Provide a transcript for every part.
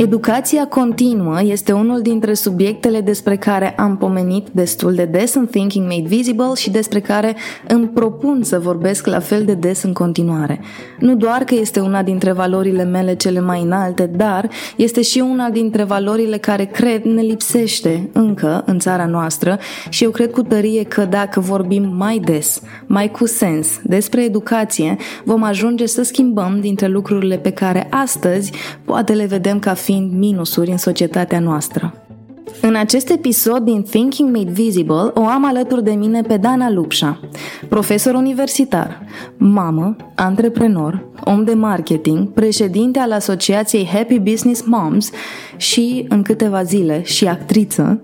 Educația continuă este unul dintre subiectele despre care am pomenit destul de des în Thinking Made Visible și despre care îmi propun să vorbesc la fel de des în continuare. Nu doar că este una dintre valorile mele cele mai înalte, dar este și una dintre valorile care cred ne lipsește încă în țara noastră și eu cred cu tărie că dacă vorbim mai des, mai cu sens despre educație, vom ajunge să schimbăm dintre lucrurile pe care astăzi poate le vedem ca fiind minusuri în societatea noastră. În acest episod din Thinking Made Visible o am alături de mine pe Dana Lupșa, profesor universitar, mamă, antreprenor, om de marketing, președinte al Asociației Happy Business Moms și, în câteva zile, și actriță,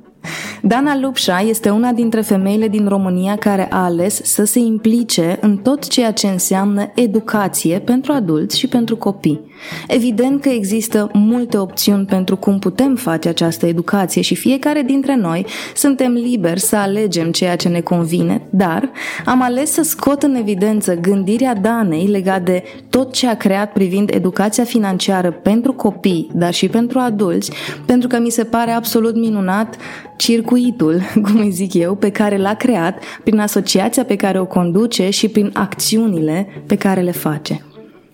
Dana Lupșa este una dintre femeile din România care a ales să se implice în tot ceea ce înseamnă educație pentru adulți și pentru copii. Evident că există multe opțiuni pentru cum putem face această educație și fiecare dintre noi suntem liberi să alegem ceea ce ne convine, dar am ales să scot în evidență gândirea Danei legat de tot ce a creat privind educația financiară pentru copii, dar și pentru adulți, pentru că mi se pare absolut minunat circuitul, cum îi zic eu, pe care l-a creat prin asociația pe care o conduce și prin acțiunile pe care le face.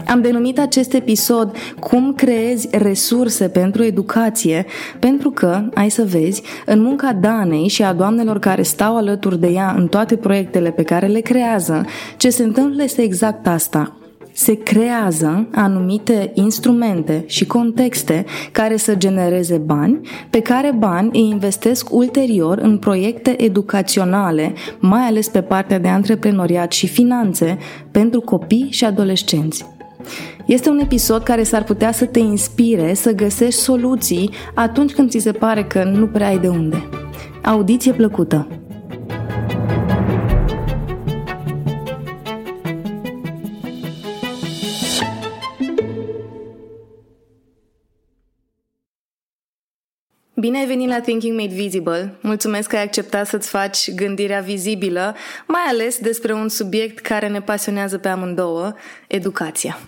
Am denumit acest episod Cum creezi resurse pentru educație, pentru că, ai să vezi, în munca Danei și a doamnelor care stau alături de ea în toate proiectele pe care le creează, ce se întâmplă este exact asta – se creează anumite instrumente și contexte care să genereze bani, pe care bani îi investesc ulterior în proiecte educaționale, mai ales pe partea de antreprenoriat și finanțe, pentru copii și adolescenți. Este un episod care s-ar putea să te inspire să găsești soluții atunci când ți se pare că nu prea ai de unde. Audiție plăcută! Bine ai venit la Thinking Made Visible. Mulțumesc că ai acceptat să-ți faci gândirea vizibilă, mai ales despre un subiect care ne pasionează pe amândouă, educația.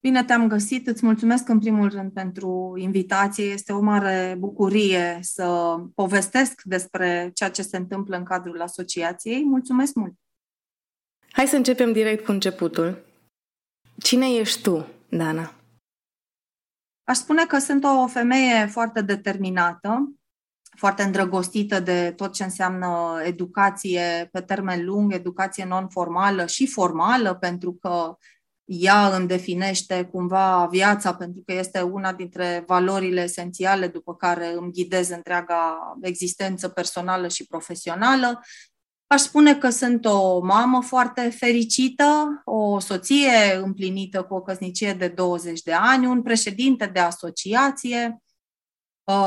Bine te-am găsit, îți mulțumesc în primul rând pentru invitație. Este o mare bucurie să povestesc despre ceea ce se întâmplă în cadrul asociației. Mulțumesc mult! Hai să începem direct cu începutul. Cine ești tu, Dana? Aș spune că sunt o femeie foarte determinată, foarte îndrăgostită de tot ce înseamnă educație pe termen lung, educație non-formală și formală, pentru că ea îmi definește cumva viața, pentru că este una dintre valorile esențiale după care îmi ghidez întreaga existență personală și profesională. Aș spune că sunt o mamă foarte fericită, o soție împlinită cu o căsnicie de 20 de ani, un președinte de asociație,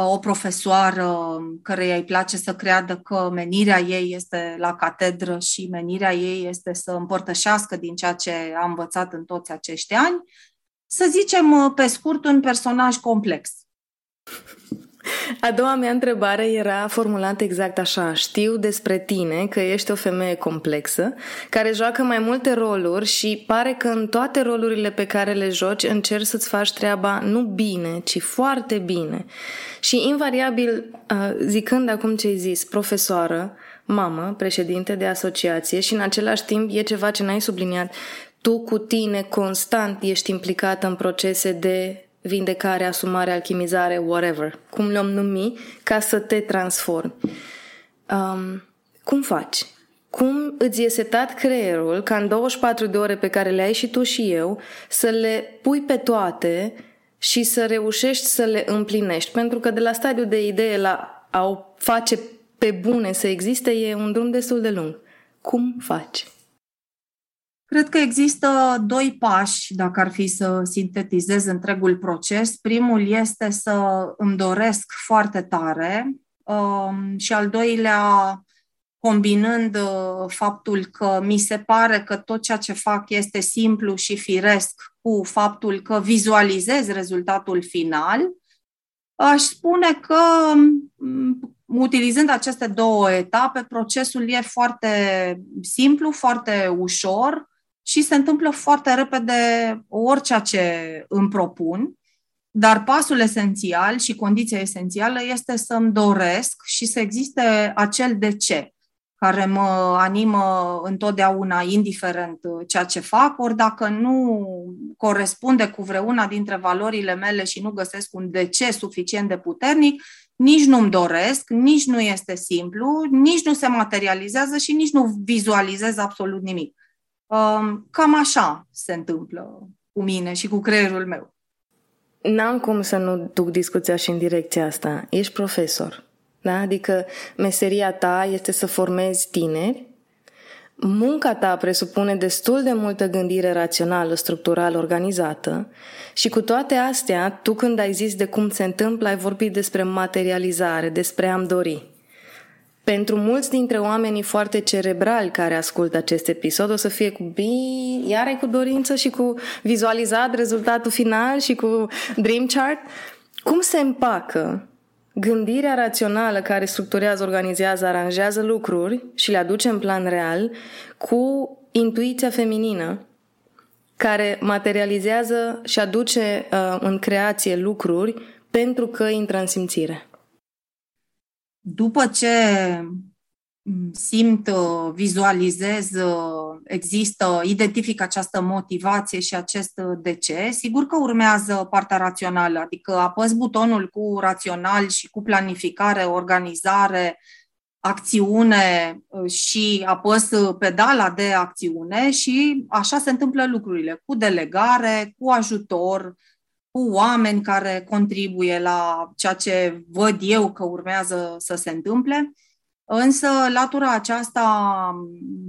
o profesoară căreia îi place să creadă că menirea ei este la catedră și menirea ei este să împărtășească din ceea ce a învățat în toți acești ani. Să zicem, pe scurt, un personaj complex. A doua mea întrebare era formulată exact așa. Știu despre tine că ești o femeie complexă, care joacă mai multe roluri și pare că în toate rolurile pe care le joci încerci să-ți faci treaba nu bine, ci foarte bine. Și invariabil, zicând acum ce ai zis, profesoară, mamă, președinte de asociație și în același timp e ceva ce n-ai subliniat, tu cu tine constant ești implicată în procese de vindecare, asumare, alchimizare, whatever, cum le-om numi, ca să te transformi. Um, cum faci? Cum îți e setat creierul ca în 24 de ore pe care le ai și tu și eu să le pui pe toate și să reușești să le împlinești? Pentru că de la stadiul de idee la a o face pe bune să existe e un drum destul de lung. Cum faci? Cred că există doi pași, dacă ar fi să sintetizez întregul proces. Primul este să îmi doresc foarte tare um, și al doilea, combinând uh, faptul că mi se pare că tot ceea ce fac este simplu și firesc cu faptul că vizualizez rezultatul final, aș spune că um, utilizând aceste două etape, procesul e foarte simplu, foarte ușor, și se întâmplă foarte repede orice ce îmi propun. dar pasul esențial și condiția esențială este să-mi doresc și să existe acel de ce care mă animă întotdeauna, indiferent uh, ceea ce fac, ori dacă nu corespunde cu vreuna dintre valorile mele și nu găsesc un de ce suficient de puternic, nici nu-mi doresc, nici nu este simplu, nici nu se materializează și nici nu vizualizez absolut nimic. Um, cam așa se întâmplă cu mine și cu creierul meu. N-am cum să nu duc discuția și în direcția asta. Ești profesor. Da? Adică meseria ta este să formezi tineri. Munca ta presupune destul de multă gândire rațională, structurală, organizată și cu toate astea, tu când ai zis de cum se întâmplă, ai vorbit despre materializare, despre am dori. Pentru mulți dintre oamenii foarte cerebrali care ascultă acest episod, o să fie cu bine, iar cu dorință și cu vizualizat rezultatul final și cu dream chart. Cum se împacă gândirea rațională care structurează, organizează, aranjează lucruri și le aduce în plan real cu intuiția feminină care materializează și aduce uh, în creație lucruri pentru că intră în simțire. După ce simt, uh, vizualizez, uh, există, identific această motivație și acest uh, de ce, sigur că urmează partea rațională, adică apăs butonul cu rațional și cu planificare, organizare, acțiune și apăs pedala de acțiune și așa se întâmplă lucrurile, cu delegare, cu ajutor, cu oameni care contribuie la ceea ce văd eu că urmează să se întâmple. Însă latura aceasta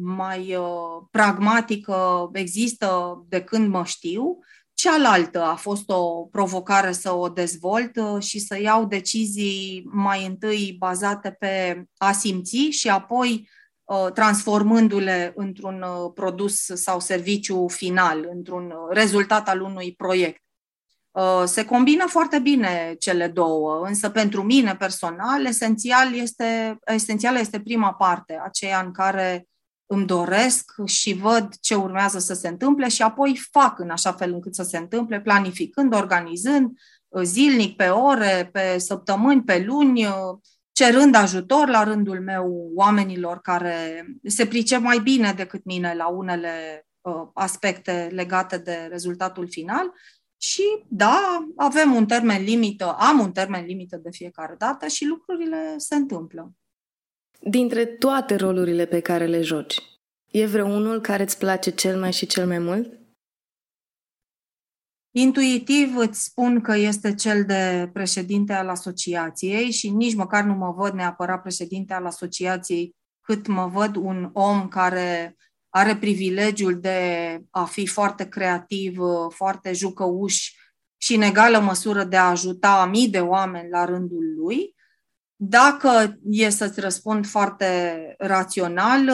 mai uh, pragmatică există de când mă știu. Cealaltă a fost o provocare să o dezvolt uh, și să iau decizii mai întâi bazate pe a simți și apoi uh, transformându-le într-un produs sau serviciu final, într-un rezultat al unui proiect. Uh, se combină foarte bine cele două, însă pentru mine personal, esențial este, esențială este prima parte, aceea în care îmi doresc și văd ce urmează să se întâmple și apoi fac în așa fel încât să se întâmple, planificând, organizând, uh, zilnic, pe ore, pe săptămâni, pe luni, uh, cerând ajutor la rândul meu oamenilor care se pricep mai bine decât mine la unele aspecte legate de rezultatul final și da, avem un termen limită, am un termen limită de fiecare dată și lucrurile se întâmplă. Dintre toate rolurile pe care le joci, e vreunul care îți place cel mai și cel mai mult? Intuitiv îți spun că este cel de președinte al asociației și nici măcar nu mă văd neapărat președinte al asociației, cât mă văd un om care are privilegiul de a fi foarte creativ, foarte jucăuș și în egală măsură de a ajuta mii de oameni la rândul lui. Dacă e să-ți răspund foarte rațional,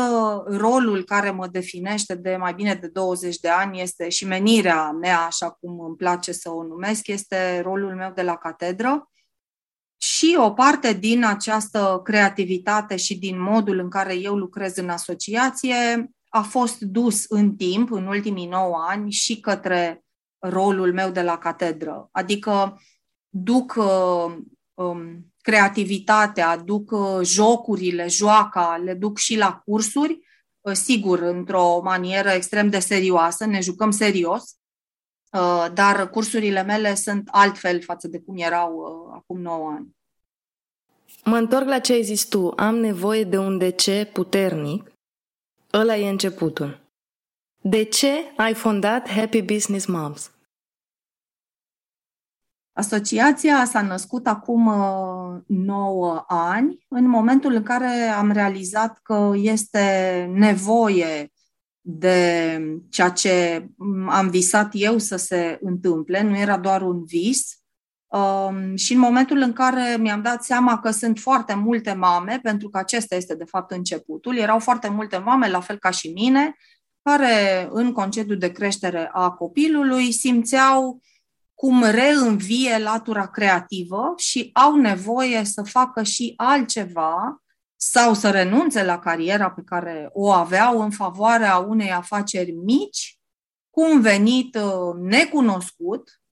rolul care mă definește de mai bine de 20 de ani este și menirea mea, așa cum îmi place să o numesc, este rolul meu de la catedră. Și o parte din această creativitate și din modul în care eu lucrez în asociație a fost dus în timp, în ultimii 9 ani, și către rolul meu de la catedră. Adică duc uh, um, creativitatea, duc uh, jocurile, joaca, le duc și la cursuri, uh, sigur, într-o manieră extrem de serioasă, ne jucăm serios, uh, dar cursurile mele sunt altfel față de cum erau uh, acum 9 ani. Mă întorc la ce ai zis tu. Am nevoie de un de ce puternic Ăla e începutul. De ce ai fondat Happy Business Moms? Asociația s-a născut acum 9 uh, ani, în momentul în care am realizat că este nevoie de ceea ce am visat eu să se întâmple, nu era doar un vis, Um, și în momentul în care mi-am dat seama că sunt foarte multe mame, pentru că acesta este de fapt începutul, erau foarte multe mame, la fel ca și mine, care în concediu de creștere a copilului simțeau cum reînvie latura creativă și au nevoie să facă și altceva sau să renunțe la cariera pe care o aveau în favoarea unei afaceri mici, cu un venit uh, necunoscut, uh,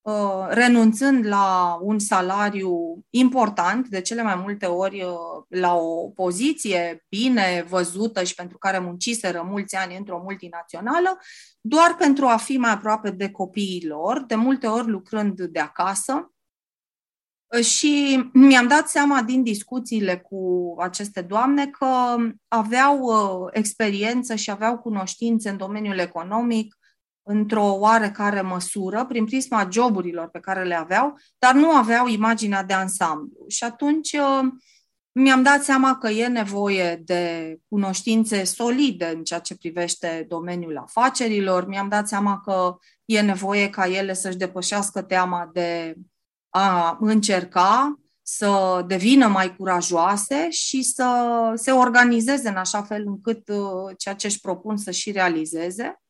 renunțând la un salariu important, de cele mai multe ori uh, la o poziție bine văzută și pentru care munciseră mulți ani într-o multinațională, doar pentru a fi mai aproape de copiii lor, de multe ori lucrând de acasă, și mi-am dat seama din discuțiile cu aceste doamne că aveau uh, experiență și aveau cunoștințe în domeniul economic într-o oarecare măsură, prin prisma joburilor pe care le aveau, dar nu aveau imaginea de ansamblu. Și atunci uh, mi-am dat seama că e nevoie de cunoștințe solide în ceea ce privește domeniul afacerilor, mi-am dat seama că e nevoie ca ele să-și depășească teama de a încerca să devină mai curajoase și să se organizeze în așa fel încât uh, ceea ce își propun să și realizeze.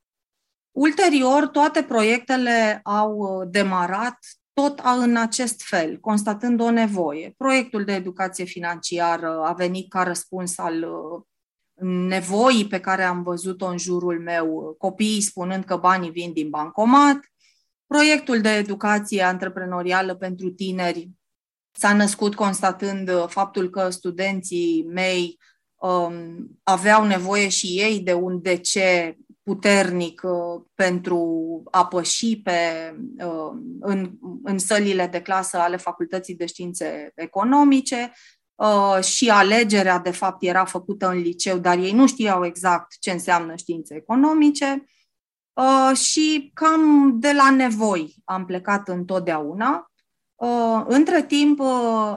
Ulterior, toate proiectele au uh, demarat tot în acest fel, constatând o nevoie. Proiectul de educație financiară a venit ca răspuns al uh, nevoii pe care am văzut-o în jurul meu, copiii spunând că banii vin din bancomat, Proiectul de educație antreprenorială pentru tineri s-a născut constatând uh, faptul că studenții mei um, aveau nevoie și ei de un DC puternic uh, pentru a păși pe, uh, în, în sălile de clasă ale Facultății de Științe Economice uh, și alegerea, de fapt, era făcută în liceu, dar ei nu știau exact ce înseamnă științe economice. Uh, și cam de la nevoi am plecat întotdeauna. Uh, între timp uh,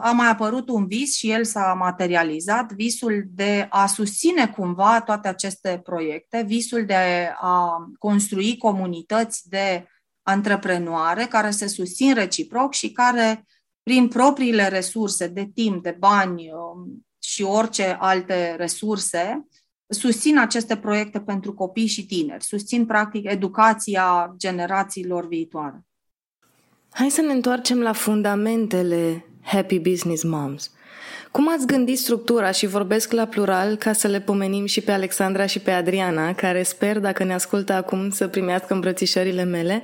a mai apărut un vis și el s-a materializat, visul de a susține cumva toate aceste proiecte, visul de a construi comunități de antreprenoare care se susțin reciproc și care, prin propriile resurse de timp, de bani um, și orice alte resurse, susțin aceste proiecte pentru copii și tineri, susțin practic educația generațiilor viitoare. Hai să ne întoarcem la fundamentele Happy Business Moms. Cum ați gândit structura și vorbesc la plural ca să le pomenim și pe Alexandra și pe Adriana, care sper, dacă ne ascultă acum, să primească îmbrățișările mele.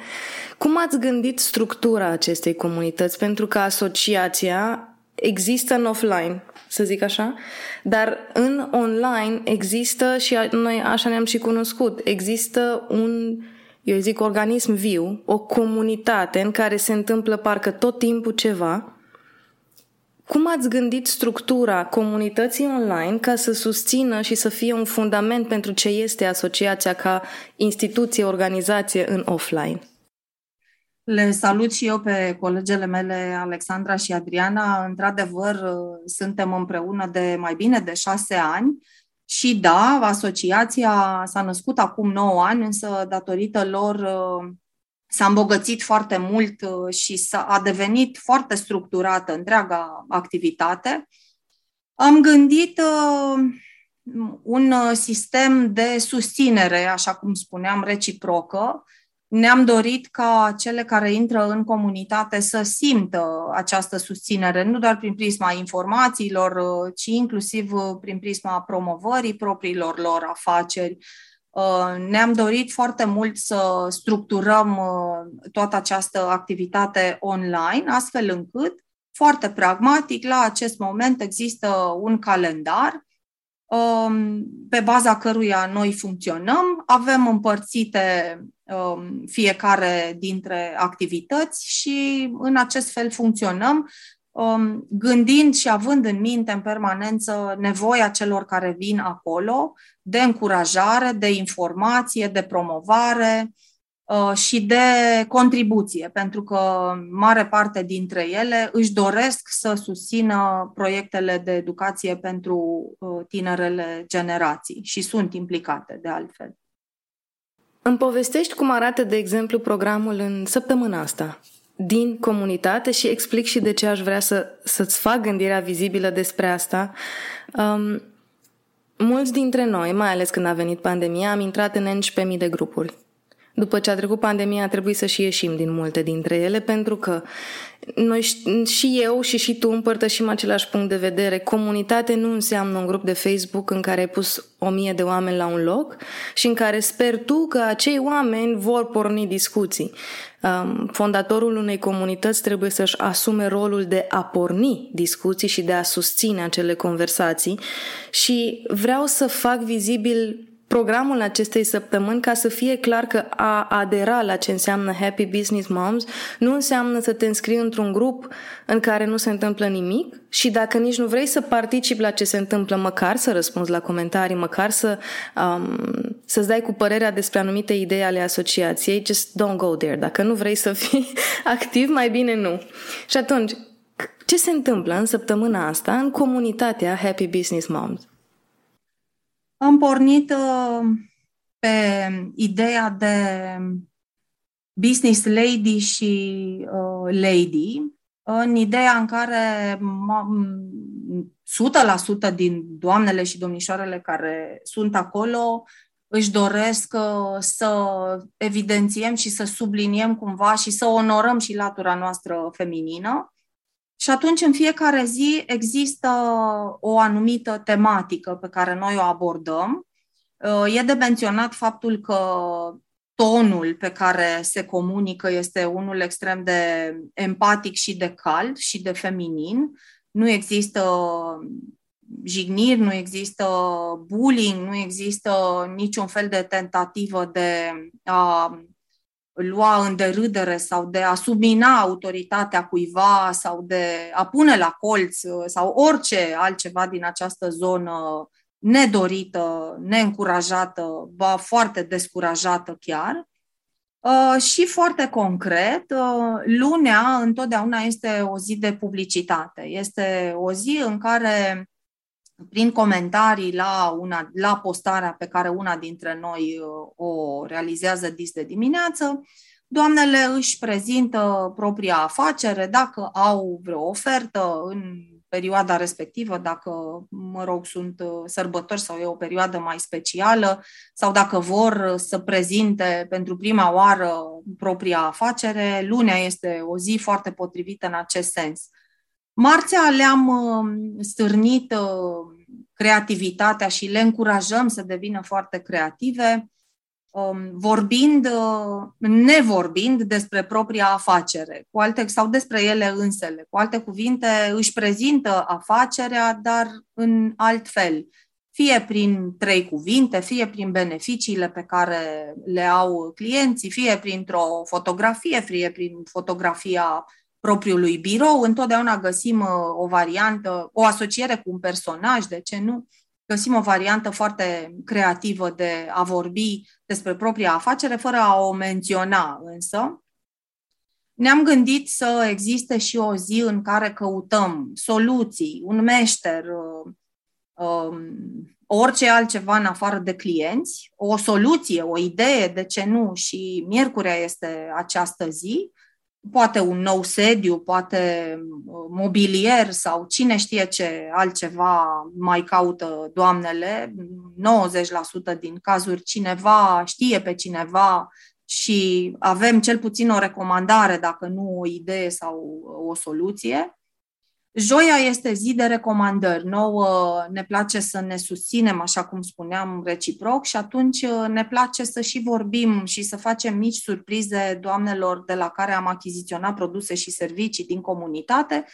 Cum ați gândit structura acestei comunități? Pentru că asociația există în offline, să zic așa, dar în online există și noi așa ne-am și cunoscut, există un, eu zic, organism viu, o comunitate în care se întâmplă parcă tot timpul ceva. Cum ați gândit structura comunității online ca să susțină și să fie un fundament pentru ce este asociația ca instituție, organizație în offline? Le salut și eu pe colegele mele, Alexandra și Adriana. Într-adevăr, suntem împreună de mai bine de șase ani și da, asociația s-a născut acum 9 ani, însă datorită lor s-a îmbogățit foarte mult și s-a, a devenit foarte structurată întreaga activitate. Am gândit un sistem de susținere, așa cum spuneam, reciprocă, ne-am dorit ca cele care intră în comunitate să simtă această susținere, nu doar prin prisma informațiilor, ci inclusiv prin prisma promovării propriilor lor afaceri. Ne-am dorit foarte mult să structurăm toată această activitate online, astfel încât, foarte pragmatic, la acest moment există un calendar um, pe baza căruia noi funcționăm. Avem împărțite Um, fiecare dintre activități și în acest fel funcționăm, um, gândind și având în minte în permanență nevoia celor care vin acolo de încurajare, de informație, de promovare uh, și de contribuție, pentru că mare parte dintre ele își doresc să susțină proiectele de educație pentru uh, tinerele generații și sunt implicate de altfel. Îmi povestești cum arată, de exemplu, programul în săptămâna asta din comunitate și explic și de ce aș vrea să, să-ți fac gândirea vizibilă despre asta. Um, mulți dintre noi, mai ales când a venit pandemia, am intrat în 11.000 de grupuri. După ce a trecut pandemia, a trebuit să și ieșim din multe dintre ele, pentru că noi și eu și și tu împărtășim același punct de vedere. Comunitate nu înseamnă un grup de Facebook în care ai pus o mie de oameni la un loc și în care sper tu că acei oameni vor porni discuții. Um, fondatorul unei comunități trebuie să-și asume rolul de a porni discuții și de a susține acele conversații și vreau să fac vizibil programul acestei săptămâni ca să fie clar că a adera la ce înseamnă Happy Business Moms nu înseamnă să te înscrii într-un grup în care nu se întâmplă nimic și dacă nici nu vrei să participi la ce se întâmplă, măcar să răspunzi la comentarii, măcar să, um, să-ți dai cu părerea despre anumite idei ale asociației, just don't go there. Dacă nu vrei să fii activ, mai bine nu. Și atunci, ce se întâmplă în săptămâna asta în comunitatea Happy Business Moms? Am pornit uh, pe ideea de business lady și uh, lady, în ideea în care 100% din doamnele și domnișoarele care sunt acolo își doresc uh, să evidențiem și să subliniem cumva și să onorăm și latura noastră feminină. Și atunci, în fiecare zi, există o anumită tematică pe care noi o abordăm. Uh, e de menționat faptul că tonul pe care se comunică este unul extrem de empatic și de cald și de feminin. Nu există jigniri, nu există bullying, nu există niciun fel de tentativă de a lua în derâdere sau de a submina autoritatea cuiva sau de a pune la colț uh, sau orice altceva din această zonă nedorită, neîncurajată, ba foarte descurajată chiar. Uh, și foarte concret, uh, lunea întotdeauna este o zi de publicitate. Este o zi în care prin comentarii la, una, la postarea pe care una dintre noi uh, o realizează dis de dimineață, doamnele își prezintă propria afacere, dacă au vreo ofertă în perioada respectivă, dacă, mă rog, sunt uh, sărbători sau e o perioadă mai specială, sau dacă vor să prezinte pentru prima oară propria afacere, lunea este o zi foarte potrivită în acest sens. Marțea le-am uh, stârnit uh, creativitatea și le încurajăm să devină foarte creative, um, vorbind, uh, nevorbind despre propria afacere, cu alte, sau despre ele însele. Cu alte cuvinte, își prezintă afacerea, dar în alt fel. Fie prin trei cuvinte, fie prin beneficiile pe care le au clienții, fie printr-o fotografie, fie prin fotografia propriului birou, întotdeauna găsim uh, o variantă, o asociere cu un personaj, de ce nu? Găsim o variantă foarte creativă de a vorbi despre propria afacere, fără a o menționa însă. Ne-am gândit să existe și o zi în care căutăm soluții, un meșter, uh, um, orice altceva în afară de clienți, o soluție, o idee, de ce nu, și miercurea este această zi poate un nou sediu, poate uh, mobilier sau cine știe ce altceva mai caută doamnele. 90% din cazuri cineva știe pe cineva și avem cel puțin o recomandare, dacă nu o idee sau o soluție. Joia este zi de recomandări. Nouă ne place să ne susținem, așa cum spuneam, reciproc și atunci uh, ne place să și vorbim și să facem mici surprize doamnelor de la care am achiziționat produse și servicii din comunitate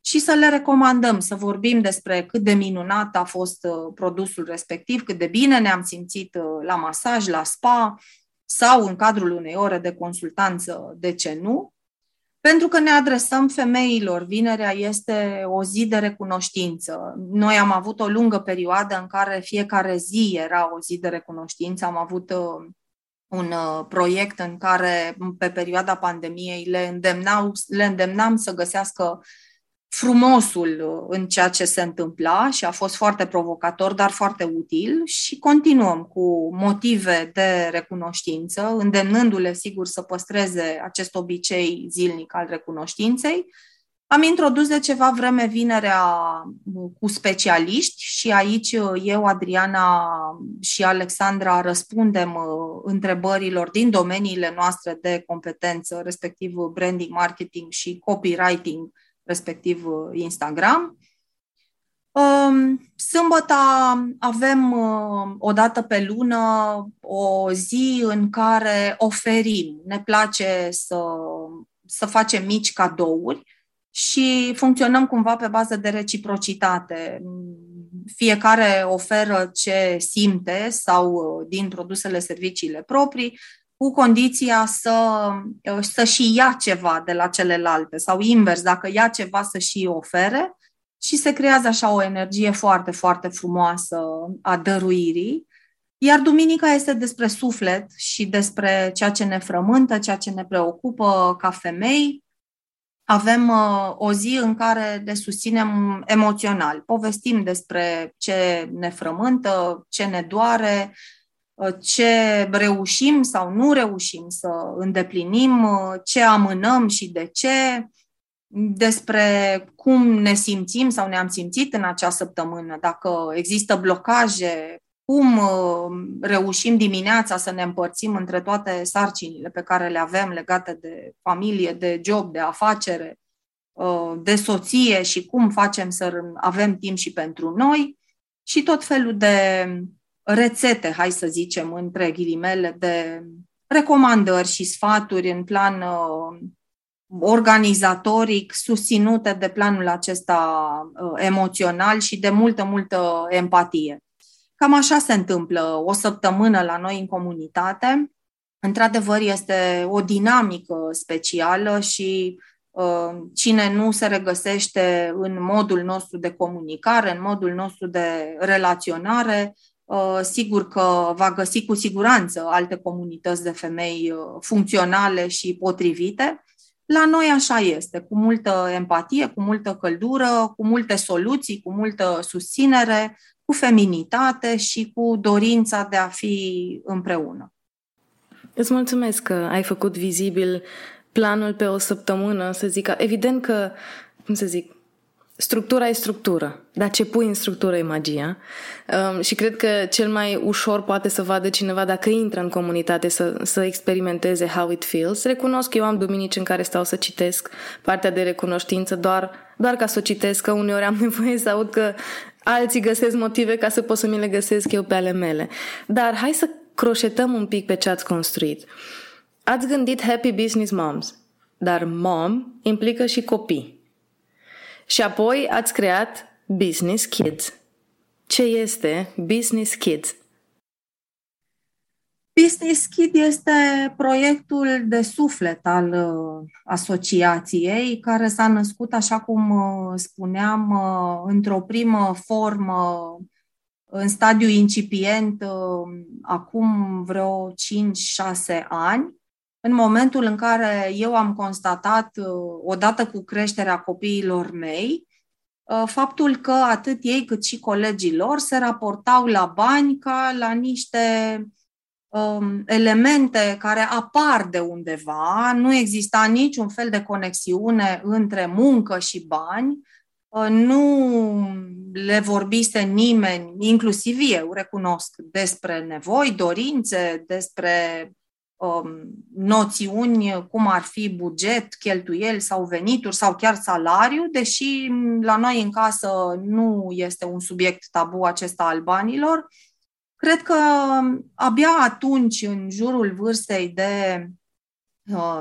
și să le recomandăm, să vorbim despre cât de minunat a fost uh, produsul respectiv, cât de bine ne-am simțit uh, la masaj, la spa sau în cadrul unei ore de consultanță, de ce nu. Pentru că ne adresăm femeilor. Vinerea este o zi de recunoștință. Noi am avut o lungă perioadă în care fiecare zi era o zi de recunoștință. Am avut uh, un uh, proiect în care, pe perioada pandemiei, le, îndemnau, le îndemnam să găsească frumosul uh, în ceea ce se întâmpla și a fost foarte provocator, dar foarte util și continuăm cu motive de recunoștință, îndemnându-le, sigur, să păstreze acest obicei zilnic al recunoștinței. Am introdus de ceva vreme vinerea cu specialiști și aici eu, Adriana și Alexandra răspundem uh, întrebărilor din domeniile noastre de competență, respectiv branding, marketing și copywriting, respectiv uh, Instagram. Um, sâmbătă avem uh, o dată pe lună o zi în care oferim. Ne place să, să facem mici cadouri și funcționăm cumva pe bază de reciprocitate. Fiecare oferă ce simte sau uh, din produsele, serviciile proprii, cu condiția să, uh, să și ia ceva de la celelalte sau invers, dacă ia ceva să și ofere și se creează așa o energie foarte, foarte frumoasă a dăruirii. Iar duminica este despre suflet și despre ceea ce ne frământă, ceea ce ne preocupă ca femei, avem uh, o zi în care ne susținem emoțional. Povestim despre ce ne frământă, ce ne doare, uh, ce reușim sau nu reușim să îndeplinim, uh, ce amânăm și de ce, despre cum ne simțim sau ne-am simțit în acea săptămână, dacă există blocaje, cum uh, reușim dimineața să ne împărțim între toate sarcinile pe care le avem legate de familie, de job, de afacere, uh, de soție și cum facem să avem timp și pentru noi și tot felul de rețete, hai să zicem, între ghilimele, de recomandări și sfaturi în plan uh, organizatoric susținute de planul acesta emoțional și de multă, multă empatie. Cam așa se întâmplă o săptămână la noi în comunitate. Într-adevăr, este o dinamică specială și uh, cine nu se regăsește în modul nostru de comunicare, în modul nostru de relaționare, uh, sigur că va găsi cu siguranță alte comunități de femei uh, funcționale și potrivite. La noi așa este, cu multă empatie, cu multă căldură, cu multe soluții, cu multă susținere, cu feminitate și cu dorința de a fi împreună. Îți mulțumesc că ai făcut vizibil planul pe o săptămână, să zic. Evident că, cum să zic, structura e structură, dar ce pui în structură e magia. Um, și cred că cel mai ușor poate să vadă cineva dacă intră în comunitate să, să experimenteze how it feels. Recunosc că eu am duminici în care stau să citesc partea de recunoștință doar, doar ca să o citesc, că uneori am nevoie să aud că alții găsesc motive ca să pot să mi le găsesc eu pe ale mele. Dar hai să croșetăm un pic pe ce ați construit. Ați gândit Happy Business Moms, dar mom implică și copii. Și apoi ați creat Business Kids. Ce este Business Kids? Business Kid este proiectul de suflet al uh, asociației, care s-a născut, așa cum uh, spuneam, uh, într-o primă formă, în stadiu incipient, acum vreo 5-6 ani, în momentul în care eu am constatat, odată cu creșterea copiilor mei, faptul că atât ei cât și colegii lor se raportau la bani ca la niște um, elemente care apar de undeva, nu exista niciun fel de conexiune între muncă și bani, uh, nu le vorbise nimeni, inclusiv eu recunosc, despre nevoi, dorințe, despre um, noțiuni cum ar fi buget, cheltuieli sau venituri sau chiar salariu, deși la noi în casă nu este un subiect tabu acesta al banilor, Cred că abia atunci, în jurul vârstei de uh,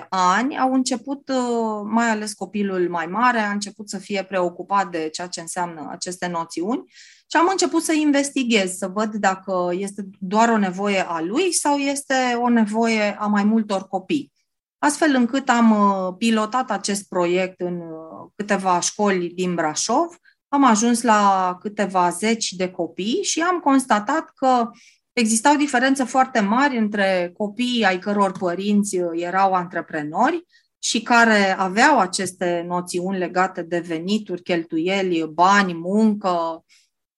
5-6 ani, au început, uh, mai ales copilul mai mare, a început să fie preocupat de ceea ce înseamnă aceste noțiuni și am început să investighez, să văd dacă este doar o nevoie a lui sau este o nevoie a mai multor copii. Astfel încât am uh, pilotat acest proiect în uh, câteva școli din Brașov, am ajuns la câteva zeci de copii și am constatat că existau diferențe foarte mari între copiii ai căror părinți erau antreprenori și care aveau aceste noțiuni legate de venituri, cheltuieli, bani, muncă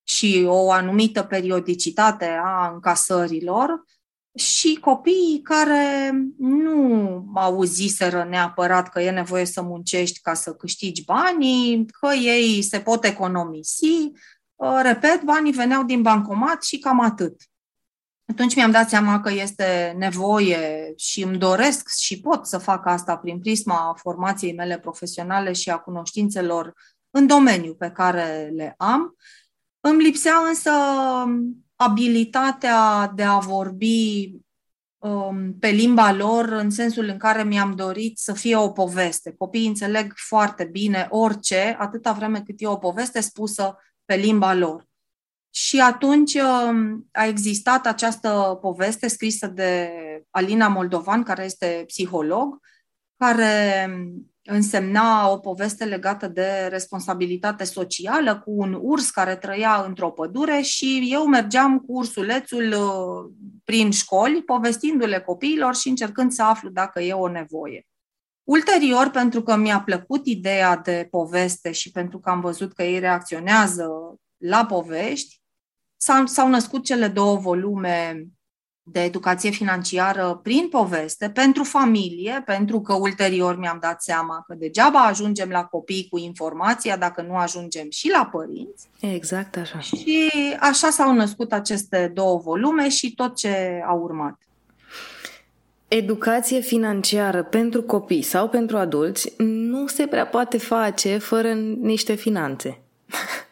și o anumită periodicitate a încasărilor, și copiii care nu auziseră neapărat că e nevoie să muncești ca să câștigi banii, că ei se pot economisi. Uh, repet, banii veneau din bancomat și cam atât. Atunci mi-am dat seama că este nevoie și îmi doresc și pot să fac asta prin prisma formației mele profesionale și a cunoștințelor în domeniu pe care le am. Îmi lipsea însă abilitatea de a vorbi um, pe limba lor în sensul în care mi-am dorit să fie o poveste. Copiii înțeleg foarte bine orice, atâta vreme cât e o poveste spusă pe limba lor. Și atunci um, a existat această poveste scrisă de Alina Moldovan, care este psiholog, care însemna o poveste legată de responsabilitate socială cu un urs care trăia într-o pădure și eu mergeam cu ursulețul uh, prin școli, povestindu-le copiilor și încercând să aflu dacă e o nevoie. Ulterior, pentru că mi-a plăcut ideea de poveste și pentru că am văzut că ei reacționează la povești, s-au, s-au născut cele două volume de educație financiară prin poveste, pentru familie, pentru că ulterior mi-am dat seama că degeaba ajungem la copii cu informația dacă nu ajungem și la părinți. Exact așa. Și așa s-au născut aceste două volume și tot ce a urmat. Educație financiară pentru copii sau pentru adulți nu se prea poate face fără niște finanțe.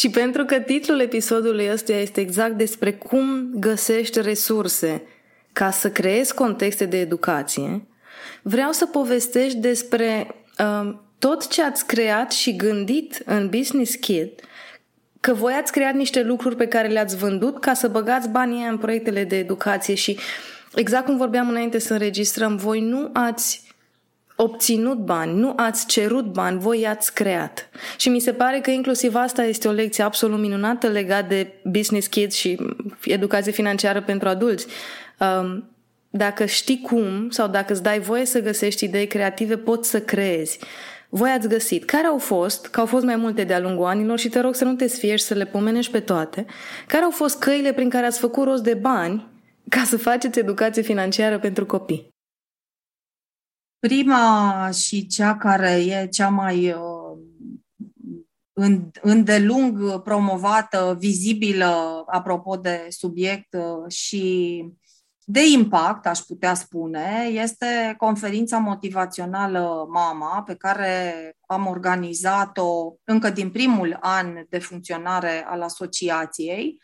Și pentru că titlul episodului ăsta este exact despre cum găsești resurse ca să creezi contexte de educație, vreau să povestești despre uh, tot ce ați creat și gândit în Business Kit, că voi ați creat niște lucruri pe care le-ați vândut ca să băgați banii în proiectele de educație și exact cum vorbeam înainte să înregistrăm, voi nu ați obținut bani, nu ați cerut bani, voi i-ați creat. Și mi se pare că inclusiv asta este o lecție absolut minunată legat de business kids și educație financiară pentru adulți. Um, dacă știi cum sau dacă îți dai voie să găsești idei creative, poți să creezi. Voi ați găsit. Care au fost, că au fost mai multe de-a lungul anilor și te rog să nu te sfiești să le pomenești pe toate, care au fost căile prin care ați făcut rost de bani ca să faceți educație financiară pentru copii? Prima și cea care e cea mai uh, îndelung promovată, vizibilă, apropo de subiect uh, și de impact, aș putea spune, este conferința motivațională MAMA, pe care am organizat-o încă din primul an de funcționare al asociației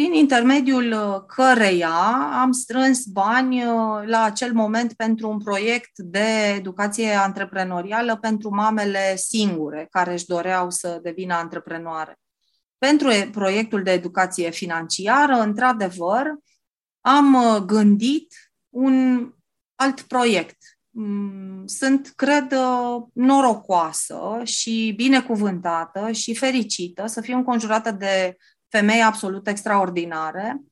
prin intermediul uh, căreia am strâns bani uh, la acel moment pentru un proiect de educație antreprenorială pentru mamele singure care își doreau să devină antreprenoare. Pentru proiectul de educație financiară, într-adevăr, am uh, gândit un alt proiect. Mm, sunt, cred, norocoasă și binecuvântată și fericită să fiu înconjurată de femei absolut extraordinare,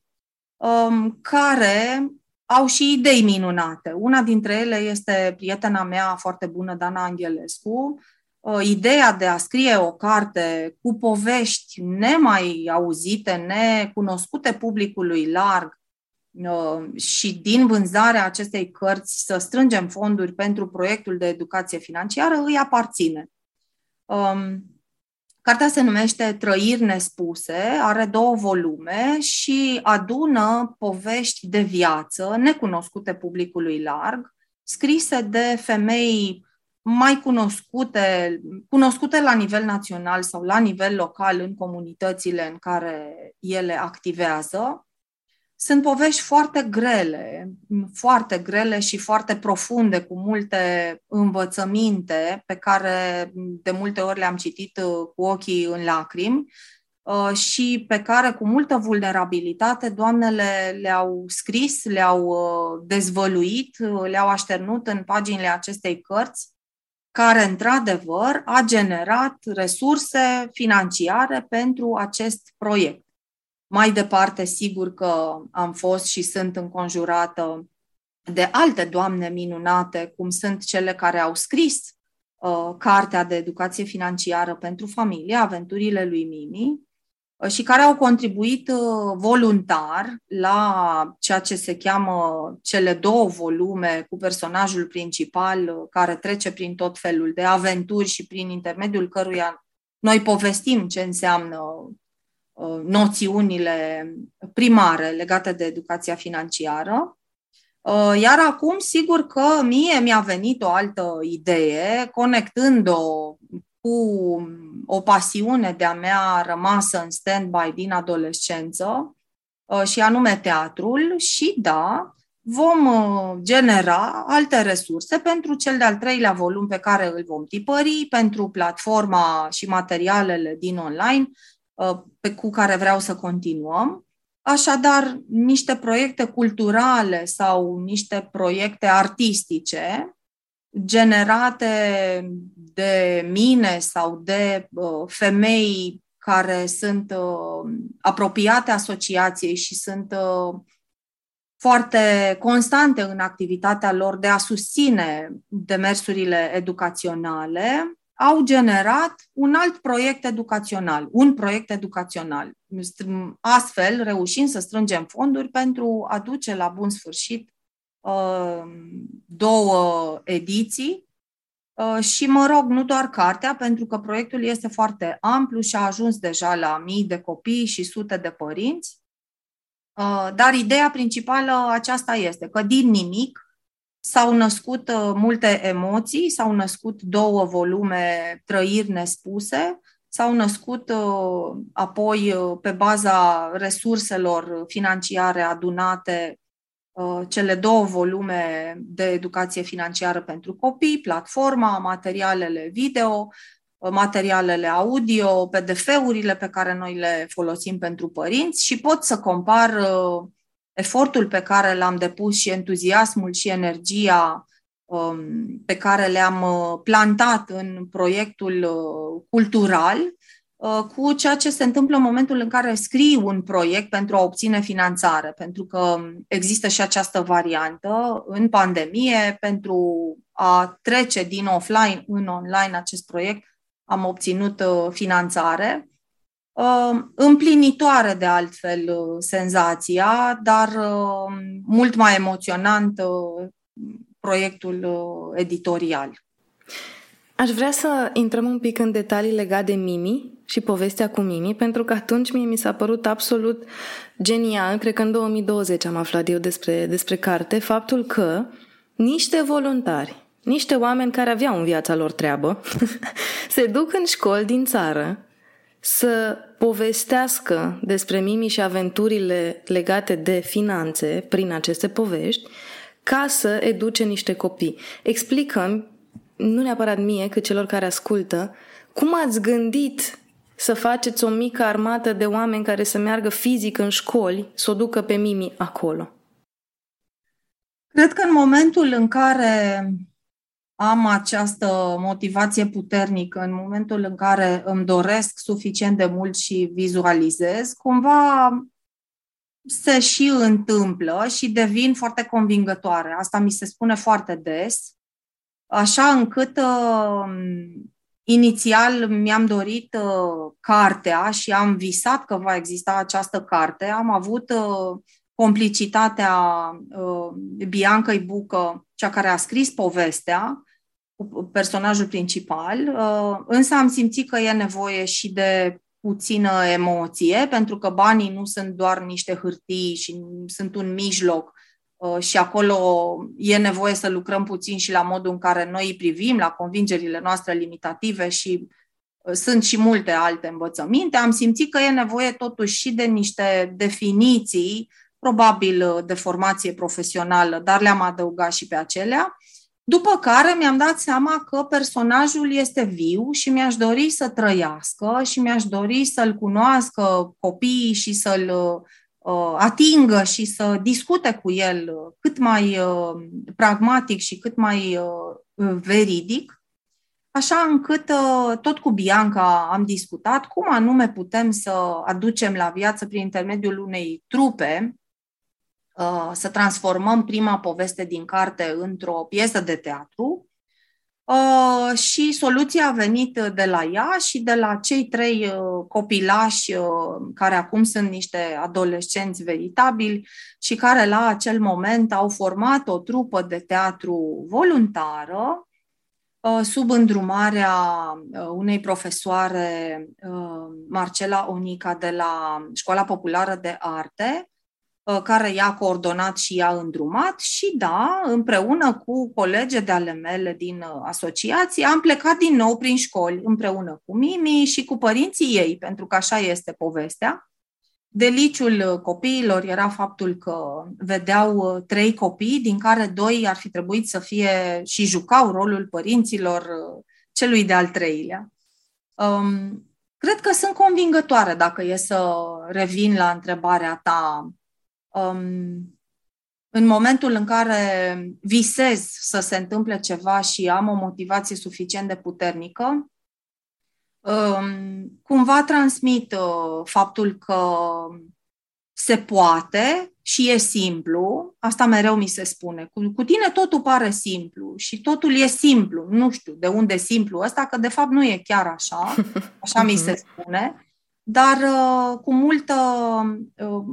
um, care au și idei minunate. Una dintre ele este prietena mea foarte bună, Dana Angelescu. Uh, ideea de a scrie o carte cu povești nemai auzite, necunoscute publicului larg, uh, și din vânzarea acestei cărți să strângem fonduri pentru proiectul de educație financiară îi aparține. Um, Cartea se numește Trăiri nespuse, are două volume și adună povești de viață necunoscute publicului larg, scrise de femei mai cunoscute, cunoscute la nivel național sau la nivel local în comunitățile în care ele activează sunt povești foarte grele, foarte grele și foarte profunde, cu multe învățăminte pe care de multe ori le-am citit uh, cu ochii în lacrimi uh, și pe care cu multă vulnerabilitate doamnele le-au scris, le-au uh, dezvăluit, le-au așternut în paginile acestei cărți, care într-adevăr a generat resurse financiare pentru acest proiect. Mai departe, sigur că am fost și sunt înconjurată de alte doamne minunate, cum sunt cele care au scris uh, cartea de educație financiară pentru familie, Aventurile lui Mimi, și care au contribuit voluntar la ceea ce se cheamă cele două volume cu personajul principal care trece prin tot felul de aventuri și prin intermediul căruia noi povestim ce înseamnă Uh, noțiunile primare legate de educația financiară. Uh, iar acum, sigur că mie mi-a venit o altă idee, conectând-o cu o pasiune de-a mea rămasă în stand-by din adolescență, uh, și anume teatrul, și da, vom genera alte resurse pentru cel de-al treilea volum pe care îl vom tipări, pentru platforma și materialele din online Uh, pe, cu care vreau să continuăm. Așadar, niște proiecte culturale sau niște proiecte artistice generate de mine sau de uh, femei care sunt uh, apropiate asociației și sunt uh, foarte constante în activitatea lor de a susține demersurile educaționale, au generat un alt proiect educațional, un proiect educațional, astfel reușind să strângem fonduri pentru a duce la bun sfârșit uh, două ediții uh, și, mă rog, nu doar cartea, pentru că proiectul este foarte amplu și a ajuns deja la mii de copii și sute de părinți. Uh, dar ideea principală aceasta este că din nimic S-au născut uh, multe emoții, s-au născut două volume trăiri nespuse, s-au născut uh, apoi uh, pe baza resurselor financiare adunate cele două volume de educație financiară pentru copii, platforma, materialele video, materialele audio, PDF-urile pe care noi le folosim pentru părinți și pot să compar efortul pe care l-am depus și entuziasmul și energia um, pe care le-am uh, plantat în proiectul uh, cultural uh, cu ceea ce se întâmplă în momentul în care scrii un proiect pentru a obține finanțare, pentru că există și această variantă în pandemie, pentru a trece din offline în online acest proiect, am obținut finanțare. uh, împlinitoare de altfel uh, senzația, dar uh, mult mai emoționant uh, proiectul uh, editorial. Aș vrea să intrăm un pic în detalii legate de Mimi și povestea cu Mimi, pentru că atunci mie mi s-a părut absolut genial, cred că în 2020 am aflat eu despre, despre carte, faptul că niște voluntari, niște oameni care aveau în viața lor treabă, se duc în școli din țară să povestească despre Mimi și aventurile legate de finanțe prin aceste povești, ca să educe niște copii. Explicăm, nu neapărat mie, cât celor care ascultă, cum ați gândit să faceți o mică armată de oameni care să meargă fizic în școli, să o ducă pe Mimi acolo? Cred că în momentul în care am această motivație puternică în momentul în care îmi doresc suficient de mult și vizualizez, cumva se și întâmplă și devin foarte convingătoare. Asta mi se spune foarte des, așa încât uh, inițial mi-am dorit uh, cartea și am visat că va exista această carte. Am avut uh, complicitatea uh, Bianca Bucă, cea care a scris povestea, personajul principal, uh, însă am simțit că e nevoie și de puțină emoție, pentru că banii nu sunt doar niște hârtii și sunt un mijloc uh, și acolo e nevoie să lucrăm puțin și la modul în care noi îi privim, la convingerile noastre limitative și uh, sunt și multe alte învățăminte. Am simțit că e nevoie totuși și de niște definiții, probabil de formație profesională, dar le-am adăugat și pe acelea după care mi-am dat seama că personajul este viu și mi-aș dori să trăiască și mi-aș dori să-l cunoască copiii și să-l uh, atingă și să discute cu el cât mai uh, pragmatic și cât mai uh, veridic, așa încât uh, tot cu Bianca am discutat cum anume putem să aducem la viață prin intermediul unei trupe Uh, să transformăm prima poveste din carte într-o piesă de teatru Uh, și soluția a venit de la ea și de la cei trei uh, copilași uh, care acum sunt niște adolescenți veritabili și care la acel moment au format o trupă de teatru voluntară sub îndrumarea unei profesoare, Marcela Onica, de la Școala Populară de Arte, Uh, care i-a coordonat și i-a îndrumat și da, împreună cu colege de ale mele din uh, asociație, am plecat din nou prin școli împreună cu Mimi și cu părinții ei, pentru că așa este povestea. Deliciul uh, copiilor era faptul că vedeau trei copii, din care doi ar fi trebuit să fie și jucau rolul părinților celui de-al treilea. Um, cred că sunt convingătoare dacă e să revin la întrebarea ta um, în momentul în care visez să se întâmple ceva și am o motivație suficient de puternică, um, cumva transmit uh, faptul că se poate și e simplu, asta mereu mi se spune. Cu, cu tine totul pare simplu și totul e simplu. Nu știu de unde e simplu ăsta, că de fapt nu e chiar așa, așa mi se spune, dar uh, cu multă uh,